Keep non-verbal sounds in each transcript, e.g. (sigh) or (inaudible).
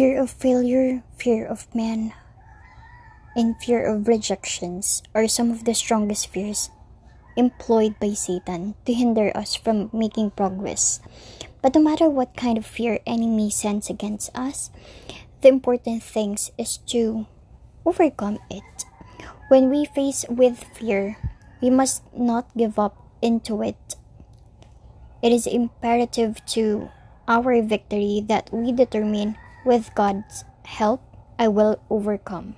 Fear of failure, fear of man, and fear of rejections are some of the strongest fears employed by Satan to hinder us from making progress. But no matter what kind of fear enemy sends against us, the important thing is to overcome it. When we face with fear, we must not give up into it. It is imperative to our victory that we determine with God's help, I will overcome.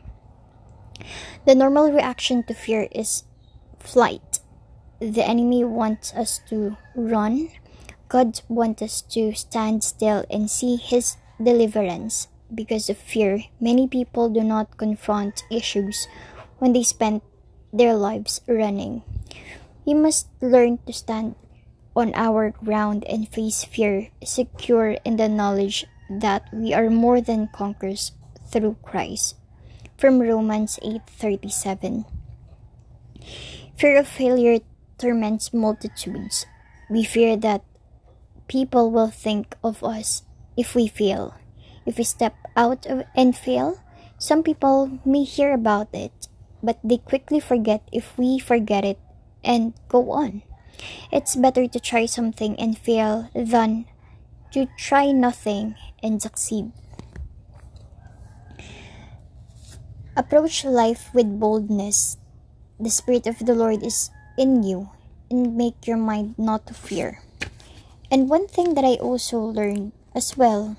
The normal reaction to fear is flight. The enemy wants us to run. God wants us to stand still and see his deliverance. Because of fear, many people do not confront issues when they spend their lives running. We must learn to stand on our ground and face fear, secure in the knowledge that we are more than conquerors through Christ. From Romans 8:37. Fear of failure torments multitudes. We fear that people will think of us if we fail. If we step out of and fail, some people may hear about it, but they quickly forget if we forget it and go on. It's better to try something and fail than to try nothing and succeed. Approach life with boldness. The Spirit of the Lord is in you and make your mind not to fear. And one thing that I also learned as well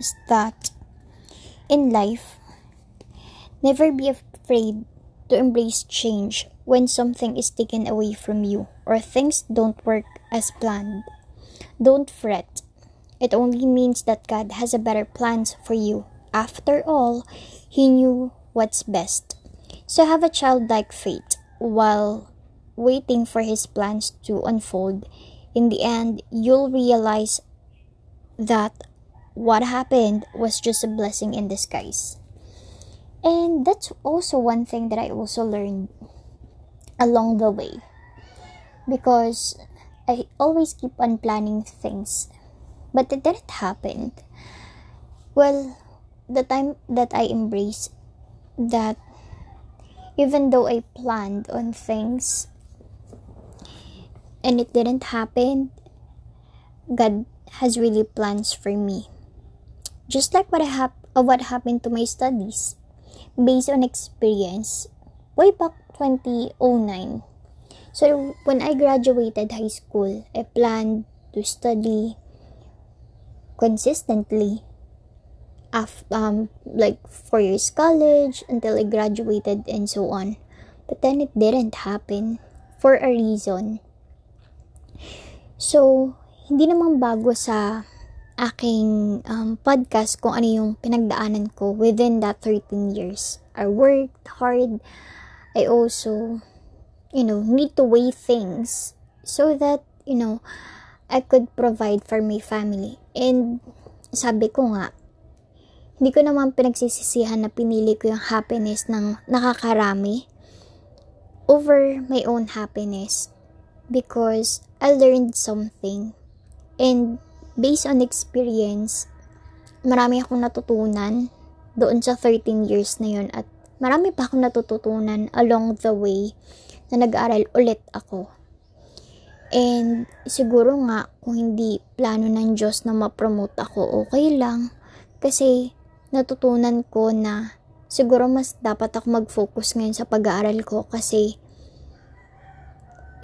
is that in life, never be afraid to embrace change when something is taken away from you or things don't work as planned. Don't fret. It only means that God has a better plans for you. After all, He knew what's best. So have a childlike faith while waiting for His plans to unfold. In the end, you'll realize that what happened was just a blessing in disguise. And that's also one thing that I also learned along the way. Because I always keep on planning things but it didn't happen. Well, the time that I embraced that even though I planned on things and it didn't happen, God has really plans for me. Just like what I what happened to my studies, based on experience, way back 2009. So when I graduated high school, I planned to study consistently af- um, like four years college until I graduated and so on. But then it didn't happen for a reason. So, hindi naman bago sa aking um, podcast kung ano yung pinagdaanan ko within that 13 years. I worked hard. I also, you know, need to weigh things so that, you know, I could provide for my family. And sabi ko nga, hindi ko naman pinagsisisihan na pinili ko yung happiness ng nakakarami over my own happiness because I learned something. And based on experience, marami akong natutunan doon sa 13 years na yun at marami pa akong natututunan along the way na nag-aral ulit ako. And siguro nga kung hindi plano ng Diyos na ma-promote ako, okay lang. Kasi natutunan ko na siguro mas dapat ako mag-focus ngayon sa pag-aaral ko kasi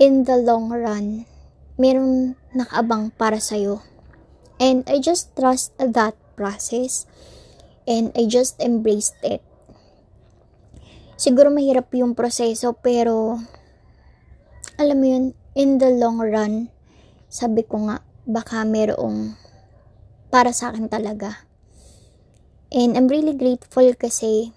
in the long run, meron nakaabang para sa'yo. And I just trust that process and I just embraced it. Siguro mahirap yung proseso pero alam mo yun, in the long run, sabi ko nga, baka merong para sa akin talaga. And I'm really grateful kasi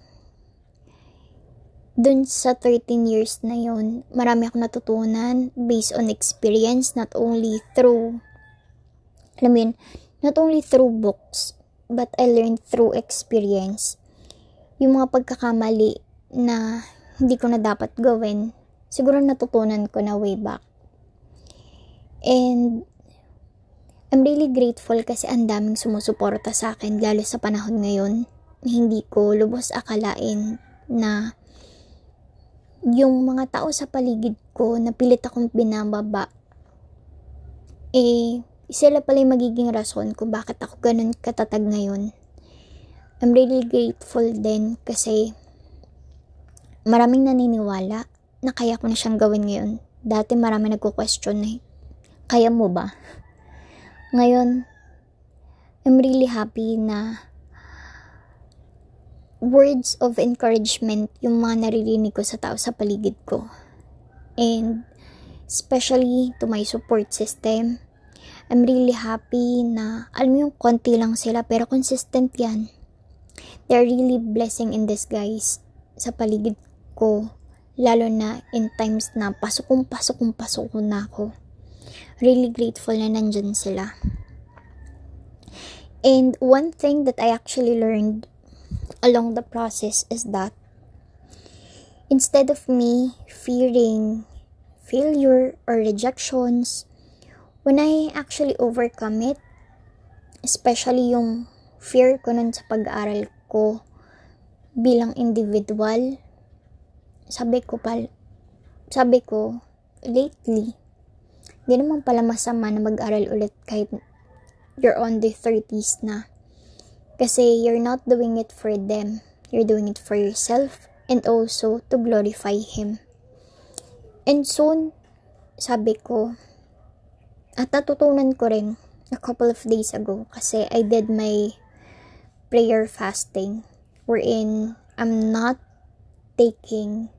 dun sa 13 years na yon marami akong natutunan based on experience, not only through, alam yun, not only through books, but I learned through experience. Yung mga pagkakamali na hindi ko na dapat gawin, siguro natutunan ko na way back. And I'm really grateful kasi ang daming sumusuporta sa akin lalo sa panahon ngayon. Hindi ko lubos akalain na yung mga tao sa paligid ko na pilit akong binababa eh sila pala yung magiging rason kung bakit ako ganun katatag ngayon. I'm really grateful din kasi maraming naniniwala na kaya ko na siyang gawin ngayon. Dati marami nagko-question na, kaya mo ba? Ngayon, I'm really happy na words of encouragement yung mga naririnig ko sa tao sa paligid ko. And especially to my support system, I'm really happy na alam yung konti lang sila pero consistent yan. They're really blessing in disguise sa paligid ko lalo na in times na pasok pasok pasok na ako really grateful na nandyan sila. And one thing that I actually learned along the process is that instead of me fearing failure or rejections, when I actually overcome it, especially yung fear ko nun sa pag-aaral ko bilang individual, sabi ko pal sabi ko lately Di naman pala masama na mag-aral ulit kahit you're on the 30s na. Kasi you're not doing it for them. You're doing it for yourself and also to glorify Him. And soon, sabi ko, at natutunan ko rin a couple of days ago kasi I did my prayer fasting wherein I'm not taking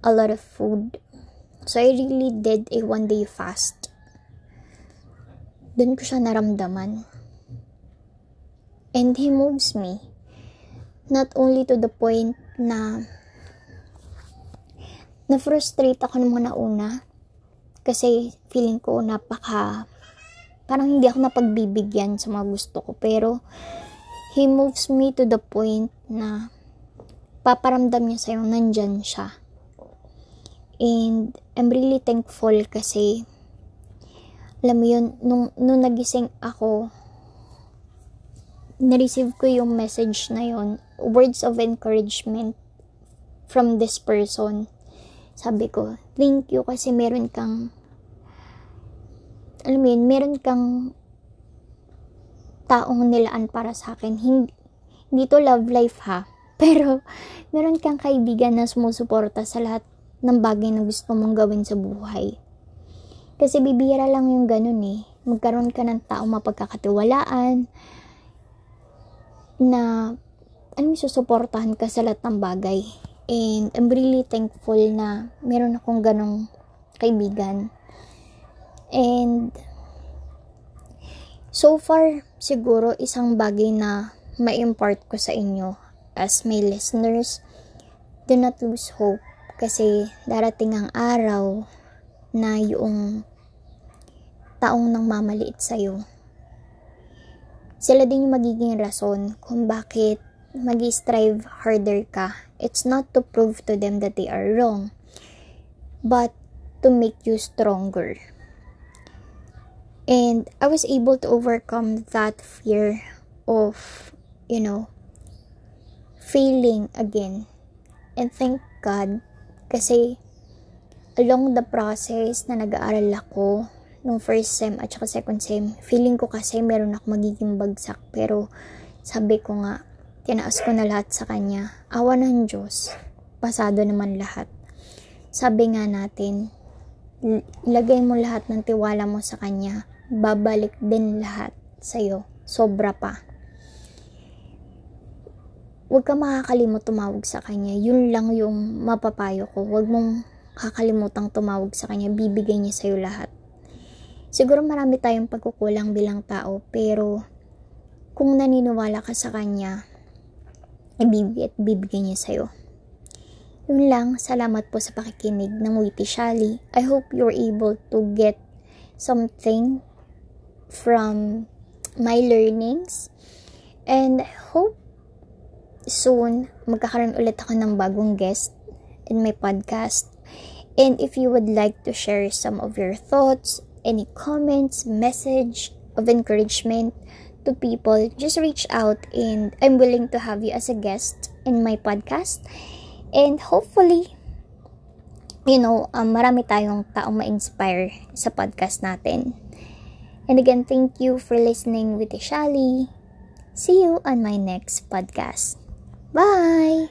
a lot of food So, I really did a one day fast. Doon ko siya naramdaman. And he moves me. Not only to the point na na-frustrate ako nung mga una kasi feeling ko napaka parang hindi ako napagbibigyan sa mga gusto ko pero he moves me to the point na paparamdam niya sa'yo nandyan siya And I'm really thankful kasi alam mo yun, nung, nung nagising ako, na-receive ko yung message na yun, words of encouragement from this person. Sabi ko, thank you kasi meron kang, alam mo yun, meron kang taong nilaan para sa akin. Hindi, hindi to love life ha. (laughs) Pero, meron kang kaibigan na sumusuporta sa lahat ng bagay na gusto mong gawin sa buhay. Kasi bibira lang yung ganun eh. Magkaroon ka ng tao mapagkakatiwalaan na ano susuportahan ka sa lahat ng bagay. And I'm really thankful na meron akong ganong kaibigan. And so far, siguro isang bagay na ma-impart ko sa inyo as my listeners, do not lose hope kasi darating ang araw na yung taong nang mamaliit sa'yo. Sila din yung magiging rason kung bakit mag-strive harder ka. It's not to prove to them that they are wrong, but to make you stronger. And I was able to overcome that fear of, you know, failing again. And thank God kasi, along the process na nag-aaral ako, nung first sem at saka second sem, feeling ko kasi meron ako magiging bagsak. Pero, sabi ko nga, tinaas ko na lahat sa kanya. Awa ng Diyos. Pasado naman lahat. Sabi nga natin, ilagay mo lahat ng tiwala mo sa kanya. Babalik din lahat sa'yo. Sobra pa huwag ka makakalimot tumawag sa kanya. Yun lang yung mapapayo ko. Huwag mong kakalimutang tumawag sa kanya. Bibigay niya sa'yo lahat. Siguro marami tayong pagkukulang bilang tao, pero kung naniniwala ka sa kanya, ibibigay at bibigay niya sa'yo. Yun lang, salamat po sa pakikinig ng Witty Shally. I hope you're able to get something from my learnings. And hope soon, magkakaroon ulit ako ng bagong guest in my podcast. And if you would like to share some of your thoughts any comments, message of encouragement to people, just reach out and I'm willing to have you as a guest in my podcast. And hopefully, you know, um, marami tayong taong ma-inspire sa podcast natin. And again, thank you for listening with Ishali. See you on my next podcast. Bye!